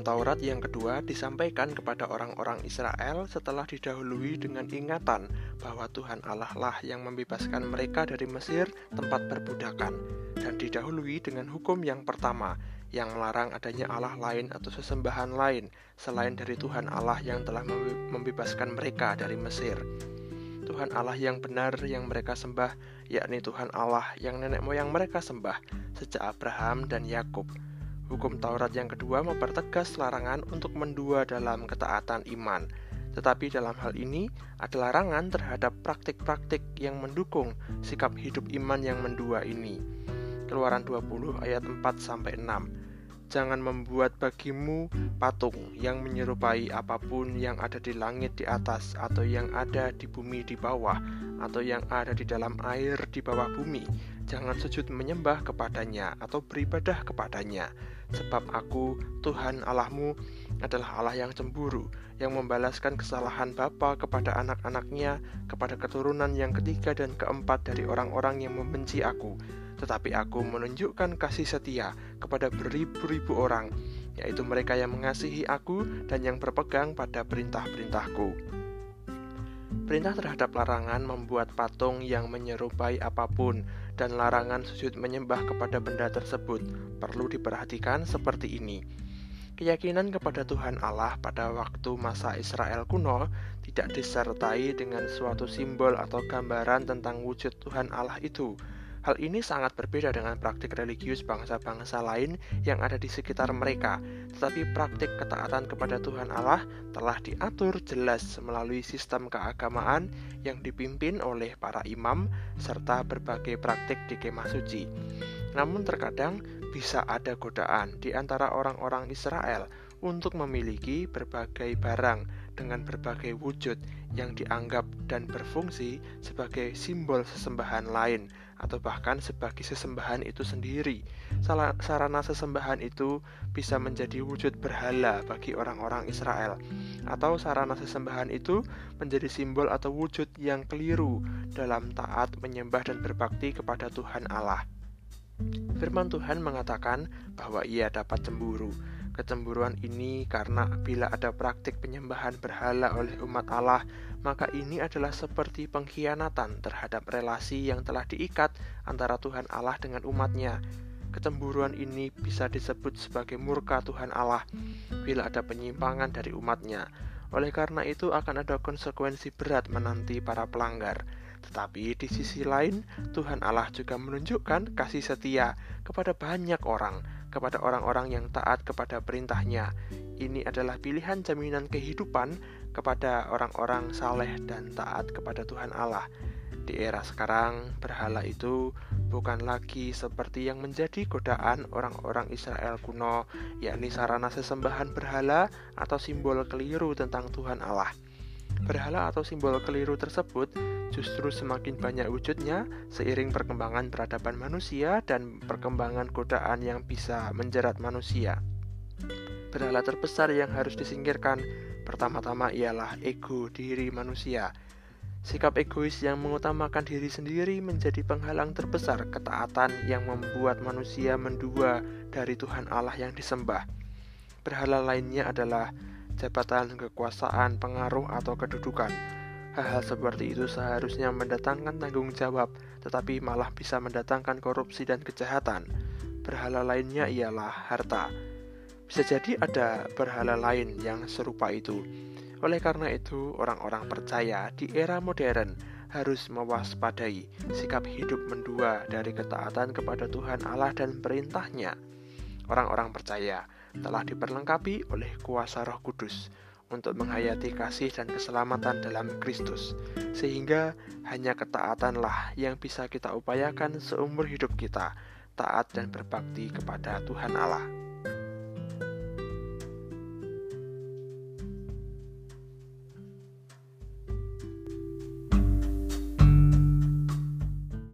Taurat yang kedua disampaikan kepada orang-orang Israel setelah didahului dengan ingatan bahwa Tuhan Allah lah yang membebaskan mereka dari Mesir tempat perbudakan dan didahului dengan hukum yang pertama yang melarang adanya Allah lain atau sesembahan lain selain dari Tuhan Allah yang telah membebaskan mereka dari Mesir. Tuhan Allah yang benar yang mereka sembah, yakni Tuhan Allah yang nenek moyang mereka sembah sejak Abraham dan Yakub. Hukum Taurat yang kedua mempertegas larangan untuk mendua dalam ketaatan iman. Tetapi dalam hal ini ada larangan terhadap praktik-praktik yang mendukung sikap hidup iman yang mendua ini. Keluaran 20 ayat 4 sampai 6. Jangan membuat bagimu patung yang menyerupai apa pun yang ada di langit di atas, atau yang ada di bumi di bawah, atau yang ada di dalam air di bawah bumi. Jangan sujud menyembah kepadanya atau beribadah kepadanya, sebab Aku, Tuhan Allahmu, adalah Allah yang cemburu, yang membalaskan kesalahan bapa kepada anak-anaknya, kepada keturunan yang ketiga dan keempat dari orang-orang yang membenci Aku tetapi aku menunjukkan kasih setia kepada beribu-ribu orang, yaitu mereka yang mengasihi aku dan yang berpegang pada perintah-perintahku. Perintah terhadap larangan membuat patung yang menyerupai apa pun dan larangan sujud menyembah kepada benda tersebut perlu diperhatikan seperti ini. Keyakinan kepada Tuhan Allah pada waktu masa Israel kuno tidak disertai dengan suatu simbol atau gambaran tentang wujud Tuhan Allah itu, Hal ini sangat berbeda dengan praktik religius bangsa-bangsa lain yang ada di sekitar mereka, tetapi praktik ketaatan kepada Tuhan Allah telah diatur jelas melalui sistem keagamaan yang dipimpin oleh para imam serta berbagai praktik di kemah suci. Namun terkadang bisa ada godaan di antara orang-orang Israel untuk memiliki berbagai barang dengan berbagai wujud yang dianggap dan berfungsi sebagai simbol sesembahan lain atau bahkan sebagai sesembahan itu sendiri. Sarana sesembahan itu bisa menjadi wujud berhala bagi orang-orang Israel, atau sarana sesembahan itu menjadi simbol atau wujud yang keliru dalam taat menyembah dan berbakti kepada Tuhan Allah. Firman Tuhan mengatakan bahwa ia dapat cemburu. Kecemburuan ini karena bila ada praktik penyembahan berhala oleh umat Allah maka ini adalah seperti pengkhianatan terhadap relasi yang telah diikat antara Tuhan Allah dengan umatnya. Kecemburuan ini bisa disebut sebagai murka Tuhan Allah bila ada penyimpangan dari umatnya. Oleh karena itu akan ada konsekuensi berat menanti para pelanggar. Tetapi di sisi lain, Tuhan Allah juga menunjukkan kasih setia kepada banyak orang, kepada orang-orang yang taat kepada perintahnya. Ini adalah pilihan jaminan kehidupan kepada orang-orang saleh dan taat kepada Tuhan Allah. Di era sekarang, berhala itu bukan lagi seperti yang menjadi godaan orang-orang Israel kuno, yakni sarana sesembahan berhala atau simbol keliru tentang Tuhan Allah. Berhala atau simbol keliru tersebut justru semakin banyak wujudnya seiring perkembangan peradaban manusia dan perkembangan godaan yang bisa menjerat manusia. Berhala terbesar yang harus disingkirkan Pertama-tama ialah ego diri manusia. Sikap egois yang mengutamakan diri sendiri menjadi penghalang terbesar ketaatan yang membuat manusia mendua dari Tuhan Allah yang disembah. Berhala lainnya adalah jabatan, kekuasaan, pengaruh, atau kedudukan. Hal-hal seperti itu seharusnya mendatangkan tanggung jawab, tetapi malah bisa mendatangkan korupsi dan kejahatan. Berhala lainnya ialah harta. Bisa jadi ada berhala lain yang serupa itu. Oleh karena itu, orang-orang percaya di era modern harus mewaspadai sikap hidup mendua dari ketaatan kepada Tuhan Allah dan perintahnya. Orang-orang percaya telah diperlengkapi oleh kuasa roh kudus untuk menghayati kasih dan keselamatan dalam Kristus, sehingga hanya ketaatanlah yang bisa kita upayakan seumur hidup kita, taat dan berbakti kepada Tuhan Allah.